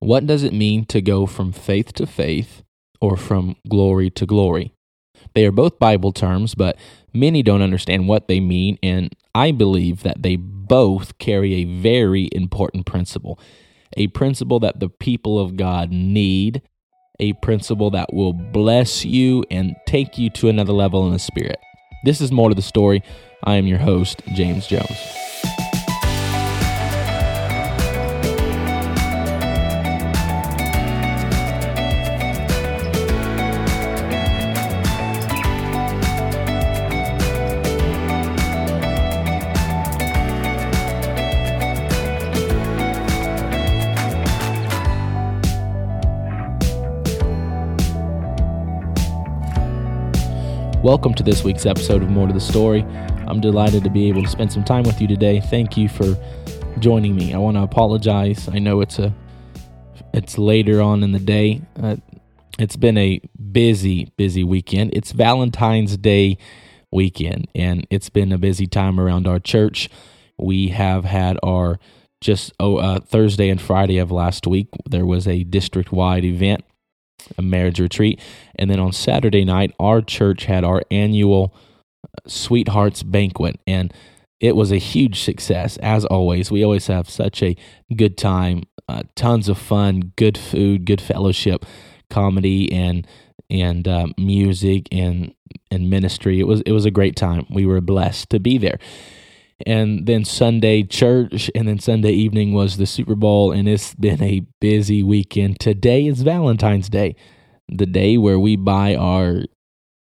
What does it mean to go from faith to faith or from glory to glory? They are both Bible terms, but many don't understand what they mean, and I believe that they both carry a very important principle a principle that the people of God need, a principle that will bless you and take you to another level in the spirit. This is more to the story. I am your host, James Jones. Welcome to this week's episode of More to the Story. I'm delighted to be able to spend some time with you today. Thank you for joining me. I want to apologize. I know it's a it's later on in the day. Uh, it's been a busy, busy weekend. It's Valentine's Day weekend, and it's been a busy time around our church. We have had our just oh, uh, Thursday and Friday of last week. There was a district wide event a marriage retreat. And then on Saturday night, our church had our annual Sweethearts Banquet. And it was a huge success, as always. We always have such a good time, uh, tons of fun, good food, good fellowship, comedy, and and uh, music and and ministry. It was it was a great time. We were blessed to be there and then Sunday church, and then Sunday evening was the Super Bowl, and it's been a busy weekend. Today is Valentine's Day, the day where we buy our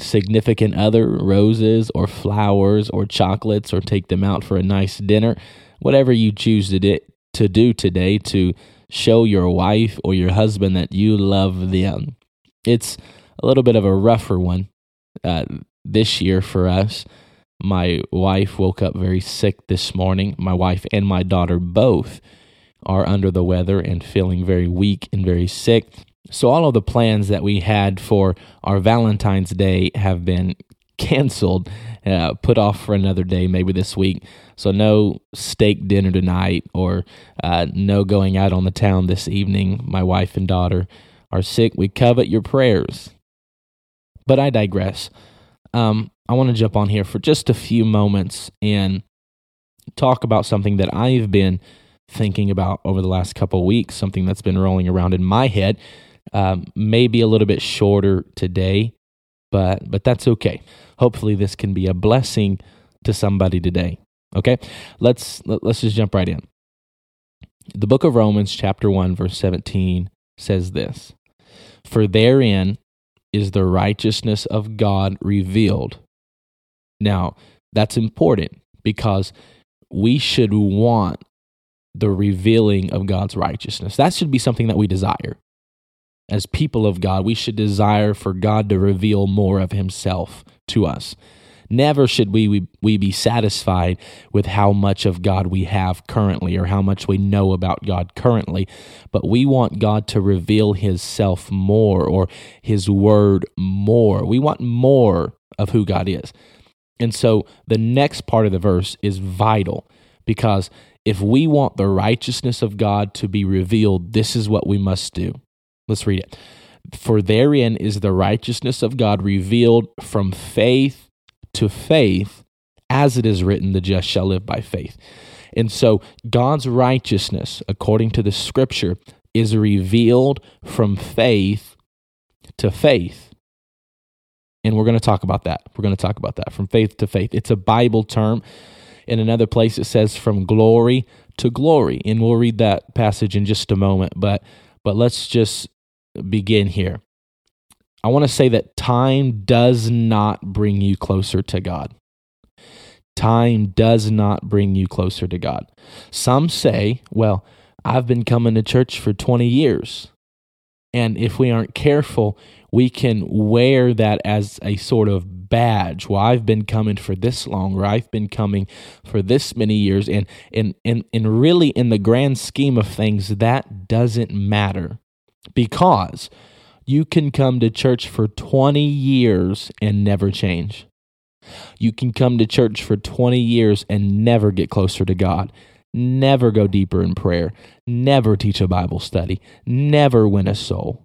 significant other roses or flowers or chocolates or take them out for a nice dinner, whatever you choose to do, to do today to show your wife or your husband that you love them. It's a little bit of a rougher one uh, this year for us my wife woke up very sick this morning. My wife and my daughter both are under the weather and feeling very weak and very sick. So, all of the plans that we had for our Valentine's Day have been canceled, uh, put off for another day, maybe this week. So, no steak dinner tonight or uh, no going out on the town this evening. My wife and daughter are sick. We covet your prayers. But I digress. Um, I want to jump on here for just a few moments and talk about something that I've been thinking about over the last couple weeks, something that's been rolling around in my head. Um, maybe a little bit shorter today, but but that's okay. Hopefully, this can be a blessing to somebody today. Okay, let's let, us let us just jump right in. The book of Romans, chapter one, verse seventeen, says this: "For therein is the righteousness of God revealed." Now, that's important because we should want the revealing of God's righteousness. That should be something that we desire. As people of God, we should desire for God to reveal more of Himself to us. Never should we, we, we be satisfied with how much of God we have currently or how much we know about God currently, but we want God to reveal His self more or His word more. We want more of who God is. And so the next part of the verse is vital because if we want the righteousness of God to be revealed, this is what we must do. Let's read it. For therein is the righteousness of God revealed from faith to faith, as it is written, the just shall live by faith. And so God's righteousness, according to the scripture, is revealed from faith to faith. And we're going to talk about that. We're going to talk about that from faith to faith. It's a Bible term. In another place, it says from glory to glory. And we'll read that passage in just a moment. But, but let's just begin here. I want to say that time does not bring you closer to God. Time does not bring you closer to God. Some say, well, I've been coming to church for 20 years. And if we aren't careful, we can wear that as a sort of badge. Well, I've been coming for this long, or I've been coming for this many years. And, and, and, and really, in the grand scheme of things, that doesn't matter because you can come to church for 20 years and never change. You can come to church for 20 years and never get closer to God. never go deeper in prayer, never teach a Bible study, never win a soul.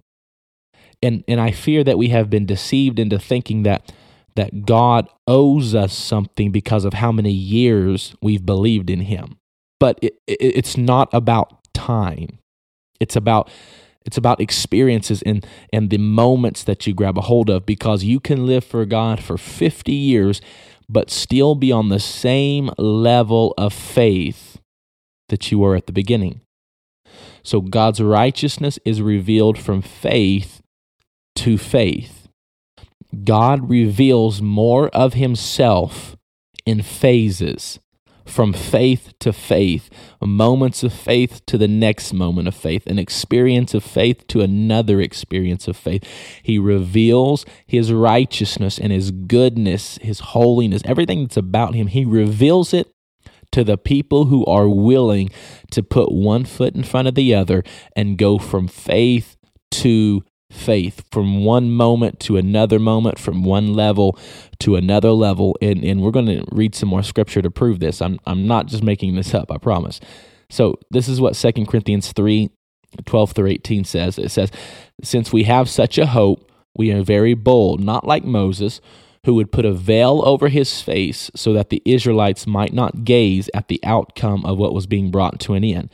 And, and I fear that we have been deceived into thinking that, that God owes us something because of how many years we've believed in Him. But it, it, it's not about time, it's about it's about experiences and, and the moments that you grab a hold of because you can live for God for 50 years, but still be on the same level of faith that you were at the beginning. So God's righteousness is revealed from faith to faith. God reveals more of himself in phases from faith to faith, moments of faith to the next moment of faith, an experience of faith to another experience of faith. He reveals his righteousness and his goodness, his holiness, everything that's about him. He reveals it to the people who are willing to put one foot in front of the other and go from faith to faith from one moment to another moment, from one level to another level. And, and we're going to read some more scripture to prove this. I'm, I'm not just making this up, I promise. So, this is what 2 Corinthians 3 12 through 18 says. It says, Since we have such a hope, we are very bold, not like Moses, who would put a veil over his face so that the Israelites might not gaze at the outcome of what was being brought to an end.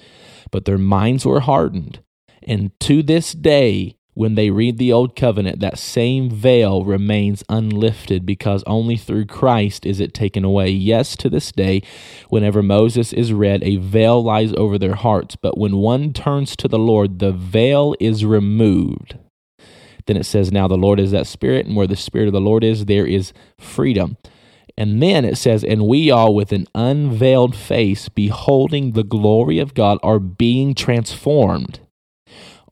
But their minds were hardened. And to this day, when they read the Old Covenant, that same veil remains unlifted because only through Christ is it taken away. Yes, to this day, whenever Moses is read, a veil lies over their hearts, but when one turns to the Lord, the veil is removed. Then it says, Now the Lord is that Spirit, and where the Spirit of the Lord is, there is freedom. And then it says, And we all, with an unveiled face, beholding the glory of God, are being transformed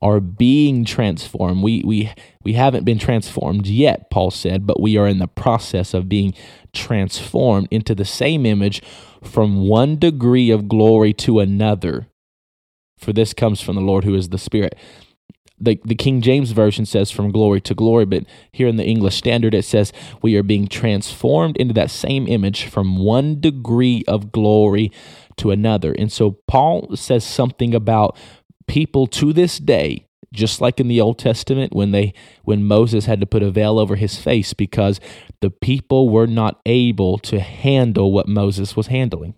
are being transformed. We, we, we haven't been transformed yet, Paul said, but we are in the process of being transformed into the same image from one degree of glory to another. For this comes from the Lord who is the Spirit. The, the King James Version says from glory to glory, but here in the English Standard it says we are being transformed into that same image from one degree of glory to another. And so Paul says something about people to this day just like in the Old Testament when they when Moses had to put a veil over his face because the people were not able to handle what Moses was handling.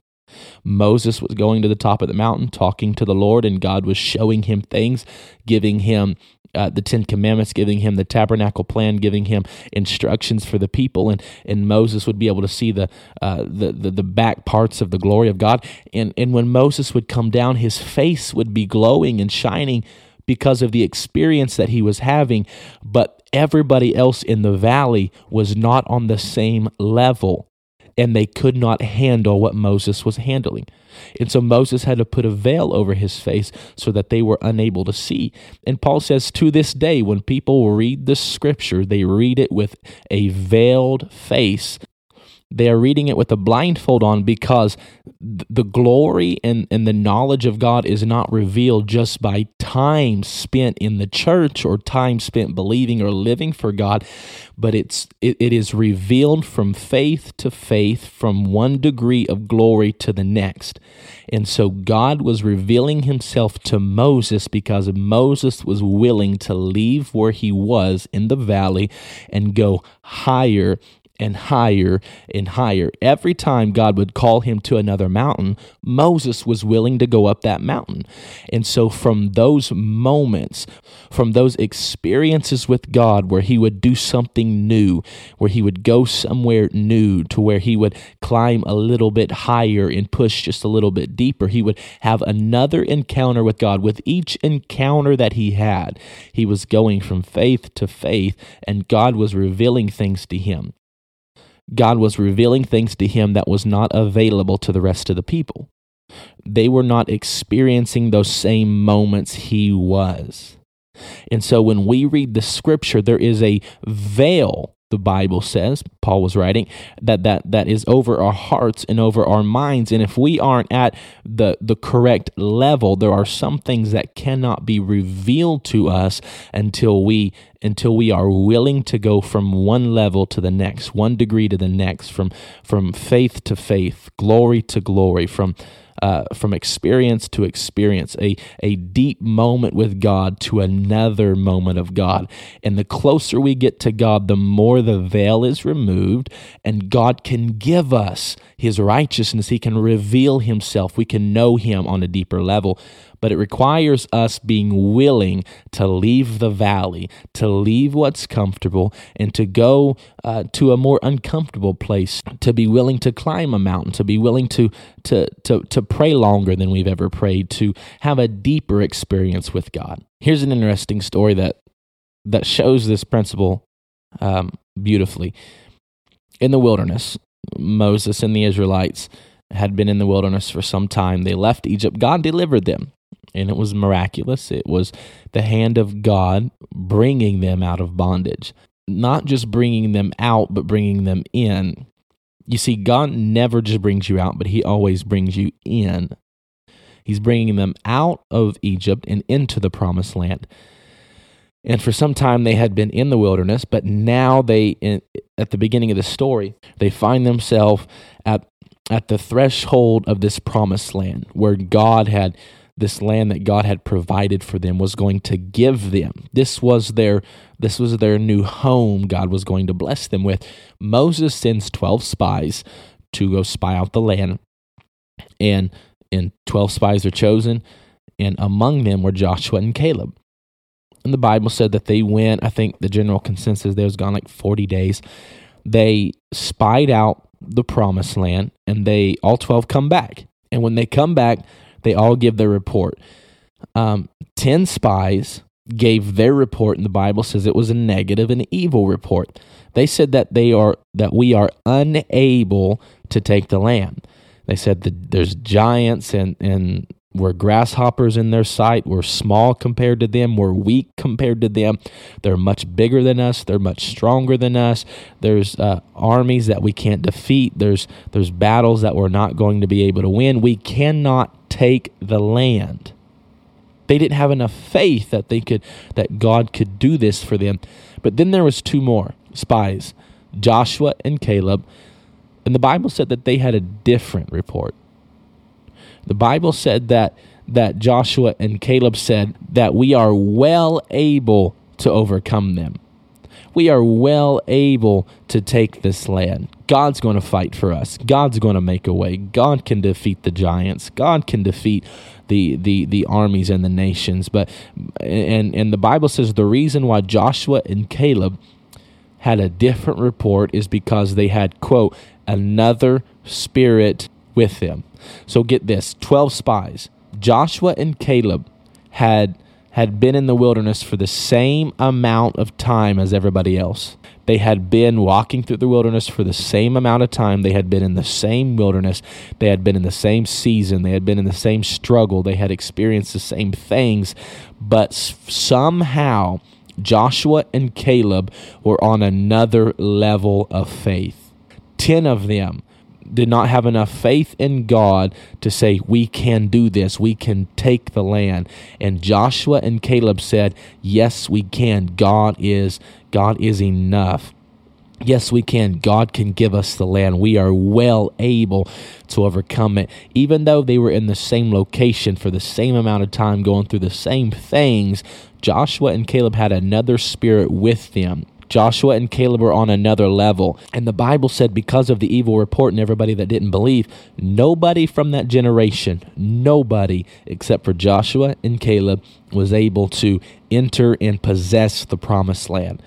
Moses was going to the top of the mountain talking to the Lord and God was showing him things, giving him uh, the Ten Commandments, giving him the tabernacle plan, giving him instructions for the people, and and Moses would be able to see the, uh, the the the back parts of the glory of God. And and when Moses would come down, his face would be glowing and shining because of the experience that he was having, but everybody else in the valley was not on the same level and they could not handle what Moses was handling. And so Moses had to put a veil over his face so that they were unable to see. And Paul says to this day, when people read the scripture, they read it with a veiled face they are reading it with a blindfold on because the glory and, and the knowledge of God is not revealed just by time spent in the church or time spent believing or living for God, but it's it, it is revealed from faith to faith, from one degree of glory to the next. And so God was revealing himself to Moses because Moses was willing to leave where he was in the valley and go higher and higher and higher. Every time God would call him to another mountain, Moses was willing to go up that mountain. And so, from those moments, from those experiences with God where he would do something new, where he would go somewhere new, to where he would climb a little bit higher and push just a little bit deeper, he would have another encounter with God. With each encounter that he had, he was going from faith to faith, and God was revealing things to him. God was revealing things to him that was not available to the rest of the people. They were not experiencing those same moments he was. And so when we read the scripture, there is a veil the Bible says, Paul was writing, that, that that is over our hearts and over our minds. And if we aren't at the, the correct level, there are some things that cannot be revealed to us until we until we are willing to go from one level to the next, one degree to the next, from from faith to faith, glory to glory, from uh, from experience to experience, a, a deep moment with God to another moment of God. And the closer we get to God, the more the veil is removed, and God can give us his righteousness. He can reveal himself. We can know him on a deeper level but it requires us being willing to leave the valley, to leave what's comfortable, and to go uh, to a more uncomfortable place, to be willing to climb a mountain, to be willing to, to, to, to pray longer than we've ever prayed, to have a deeper experience with God. Here's an interesting story that, that shows this principle um, beautifully. In the wilderness, Moses and the Israelites had been in the wilderness for some time. They left Egypt. God delivered them and it was miraculous. It was the hand of God bringing them out of bondage, not just bringing them out, but bringing them in. You see, God never just brings you out, but He always brings you in. He's bringing them out of Egypt and into the promised land. And for some time they had been in the wilderness, but now they, at the beginning of the story, they find themselves at at the threshold of this promised land where God had this land that God had provided for them was going to give them. This was their this was their new home God was going to bless them with. Moses sends 12 spies to go spy out the land. And and 12 spies are chosen and among them were Joshua and Caleb. And the Bible said that they went, I think the general consensus there was gone like 40 days. They spied out the promised land and they all 12 come back. And when they come back, they all give their report. Um, 10 spies gave their report, and the Bible says it was a negative and evil report. They said that they are that we are unable to take the land. They said that there's giants and and we're grasshoppers in their sight. We're small compared to them. We're weak compared to them. They're much bigger than us. They're much stronger than us. There's uh, armies that we can't defeat. There's there's battles that we're not going to be able to win. We cannot take the land. They didn't have enough faith that they could that God could do this for them. But then there was two more spies, Joshua and Caleb, and the Bible said that they had a different report. The Bible said that that Joshua and Caleb said that we are well able to overcome them we are well able to take this land. God's going to fight for us. God's going to make a way. God can defeat the giants. God can defeat the the the armies and the nations. But and and the Bible says the reason why Joshua and Caleb had a different report is because they had quote another spirit with them. So get this, 12 spies. Joshua and Caleb had had been in the wilderness for the same amount of time as everybody else. They had been walking through the wilderness for the same amount of time. They had been in the same wilderness. They had been in the same season. They had been in the same struggle. They had experienced the same things. But somehow, Joshua and Caleb were on another level of faith. Ten of them did not have enough faith in God to say, We can do this, we can take the land. And Joshua and Caleb said, Yes, we can. God is God is enough. Yes, we can. God can give us the land. We are well able to overcome it. Even though they were in the same location for the same amount of time, going through the same things, Joshua and Caleb had another spirit with them Joshua and Caleb were on another level. And the Bible said, because of the evil report and everybody that didn't believe, nobody from that generation, nobody except for Joshua and Caleb, was able to enter and possess the promised land.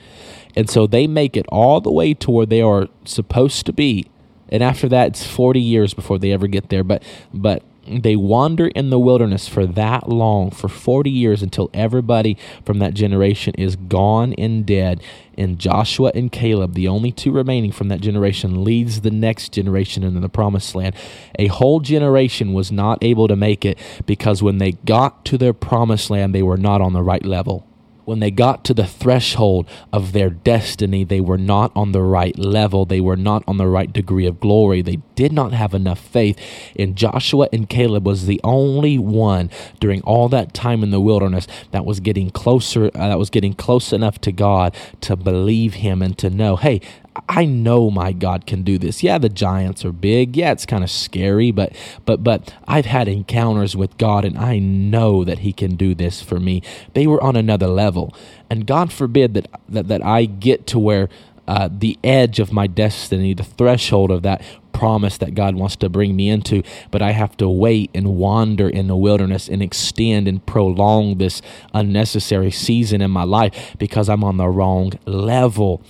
And so they make it all the way to where they are supposed to be. And after that, it's 40 years before they ever get there. But, but they wander in the wilderness for that long, for 40 years, until everybody from that generation is gone and dead. And Joshua and Caleb, the only two remaining from that generation, leads the next generation into the promised land. A whole generation was not able to make it because when they got to their promised land, they were not on the right level when they got to the threshold of their destiny, they were not on the right level. They were not on the right degree of glory. They did not have enough faith. And Joshua and Caleb was the only one during all that time in the wilderness that was getting closer, uh, that was getting close enough to God to believe Him and to know, hey, I know my God can do this. Yeah, the giants are big. Yeah, it's kind of scary, but but but I've had encounters with God and I know that he can do this for me. They were on another level. And God forbid that that, that I get to where uh, the edge of my destiny, the threshold of that promise that God wants to bring me into, but I have to wait and wander in the wilderness and extend and prolong this unnecessary season in my life because I'm on the wrong level.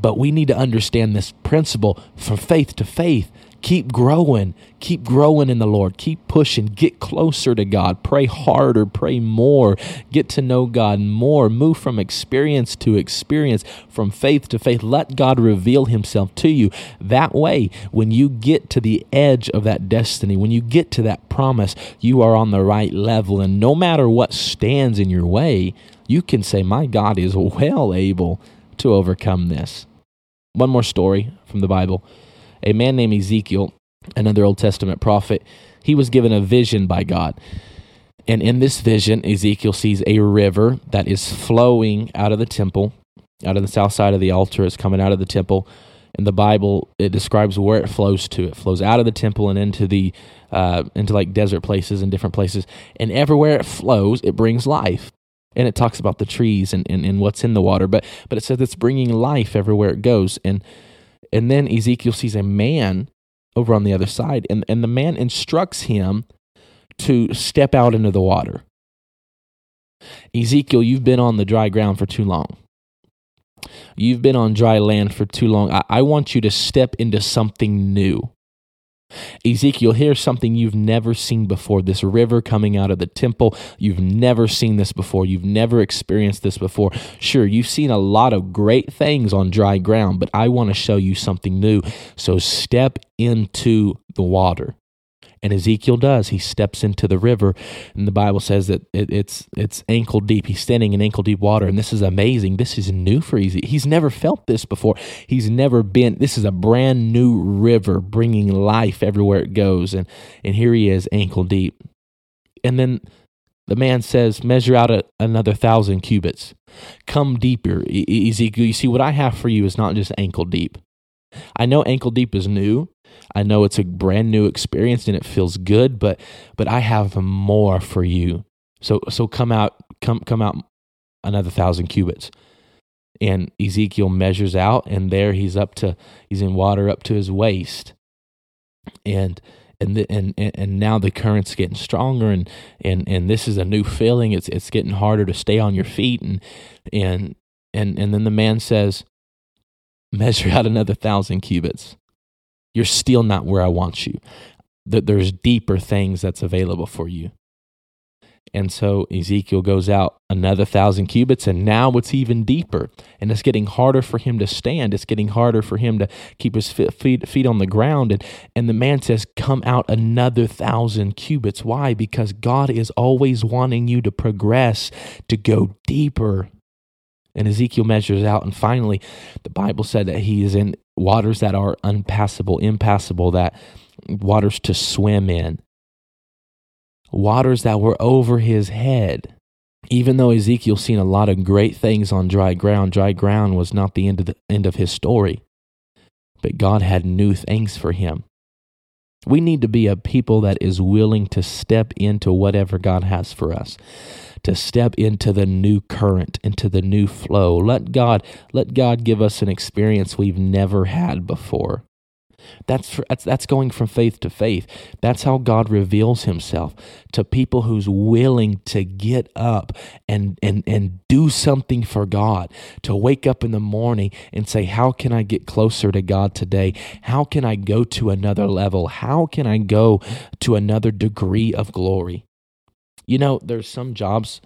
But we need to understand this principle from faith to faith Keep growing. Keep growing in the Lord. Keep pushing. Get closer to God. Pray harder. Pray more. Get to know God more. Move from experience to experience, from faith to faith. Let God reveal Himself to you. That way, when you get to the edge of that destiny, when you get to that promise, you are on the right level. And no matter what stands in your way, you can say, My God is well able to overcome this. One more story from the Bible a man named Ezekiel, another Old Testament prophet, he was given a vision by God. And in this vision, Ezekiel sees a river that is flowing out of the temple, out of the south side of the altar. It's coming out of the temple. In the Bible, it describes where it flows to. It flows out of the temple and into the uh, into like desert places and different places. And everywhere it flows, it brings life. And it talks about the trees and, and, and what's in the water. But but it says it's bringing life everywhere it goes. And and then Ezekiel sees a man over on the other side, and, and the man instructs him to step out into the water. Ezekiel, you've been on the dry ground for too long. You've been on dry land for too long. I, I want you to step into something new. Ezekiel, here's something you've never seen before this river coming out of the temple. You've never seen this before. You've never experienced this before. Sure, you've seen a lot of great things on dry ground, but I want to show you something new. So step into the water. And Ezekiel does. He steps into the river, and the Bible says that it, it's it's ankle deep. He's standing in ankle deep water, and this is amazing. This is new for Ezekiel. He's never felt this before. He's never been. This is a brand new river, bringing life everywhere it goes, and and here he is, ankle deep. And then the man says, "Measure out a, another thousand cubits. Come deeper, Ezekiel. You see, what I have for you is not just ankle deep. I know ankle deep is new." I know it's a brand new experience and it feels good, but but I have more for you. So so come out come come out another thousand cubits. And Ezekiel measures out, and there he's up to he's in water up to his waist. And and the, and and now the current's getting stronger and and and this is a new feeling it's it's getting harder to stay on your feet and and and and then the man says measure out another thousand cubits you're still not where I want you. That there's deeper things that's available for you. And so Ezekiel goes out another thousand cubits, and now it's even deeper. And it's getting harder for him to stand. It's getting harder for him to keep his feet, feet on the ground. And, and the man says, Come out another thousand cubits. Why? Because God is always wanting you to progress, to go deeper. And Ezekiel measures out, and finally, the Bible said that he is in waters that are unpassable, impassable, that waters to swim in, waters that were over his head. Even though Ezekiel seen a lot of great things on dry ground, dry ground was not the end of the end of his story. But God had new things for him. We need to be a people that is willing to step into whatever God has for us to step into the new current, into the new flow. Let God, let God give us an experience we've never had before. That's, for, that's that's going from faith to faith. That's how God reveals himself to people who's willing to get up and and and do something for God. To wake up in the morning and say, "How can I get closer to God today? How can I go to another level? How can I go to another degree of glory?" You know, there's some jobs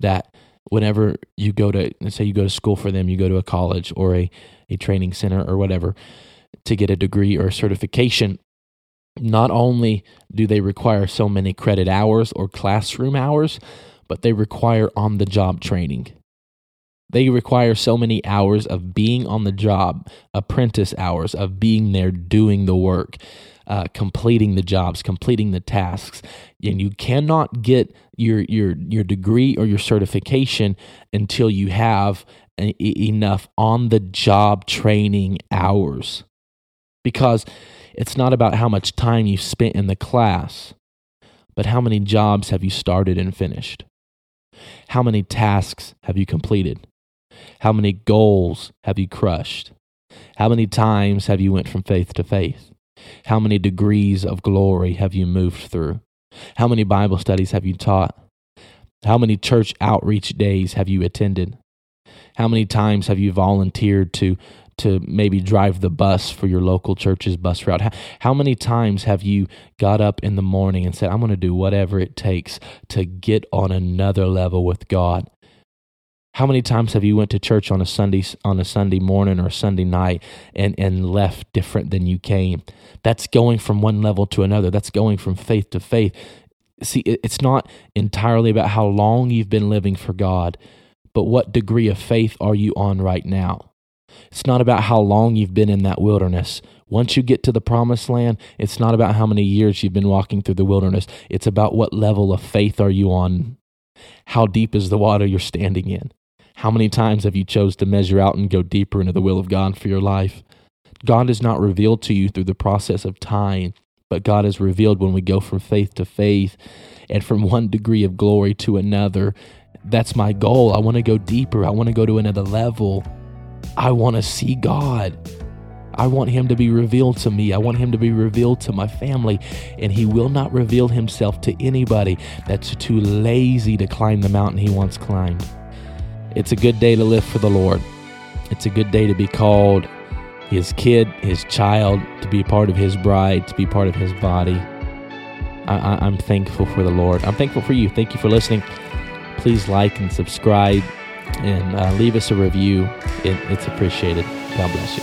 that whenever you go to, let's say you go to school for them, you go to a college or a, a training center or whatever to get a degree or a certification, not only do they require so many credit hours or classroom hours, but they require on the job training. They require so many hours of being on the job, apprentice hours of being there doing the work uh, completing the jobs, completing the tasks, and you cannot get your your your degree or your certification until you have enough on the job training hours because it's not about how much time you spent in the class, but how many jobs have you started and finished? How many tasks have you completed? How many goals have you crushed? How many times have you went from faith to faith? How many degrees of glory have you moved through? How many Bible studies have you taught? How many church outreach days have you attended? How many times have you volunteered to to maybe drive the bus for your local church's bus route? How, how many times have you got up in the morning and said, I'm going to do whatever it takes to get on another level with God? How many times have you went to church on a Sunday on a Sunday morning or Sunday night and, and left different than you came? That's going from one level to another. That's going from faith to faith. See, it's not entirely about how long you've been living for God, but what degree of faith are you on right now? It's not about how long you've been in that wilderness. Once you get to the promised land, it's not about how many years you've been walking through the wilderness. It's about what level of faith are you on? How deep is the water you're standing in? How many times have you chose to measure out and go deeper into the will of God for your life? God is not revealed to you through the process of time, but God is revealed when we go from faith to faith and from one degree of glory to another. That's my goal. I want to go deeper. I want to go to another level. I want to see God. I want him to be revealed to me. I want him to be revealed to my family. And he will not reveal himself to anybody that's too lazy to climb the mountain he once climbed. It's a good day to live for the Lord. It's a good day to be called his kid, his child, to be a part of his bride, to be part of his body. I, am thankful for the Lord. I'm thankful for you. Thank you for listening. Please like and subscribe and uh, leave us a review. It, it's appreciated. God bless you.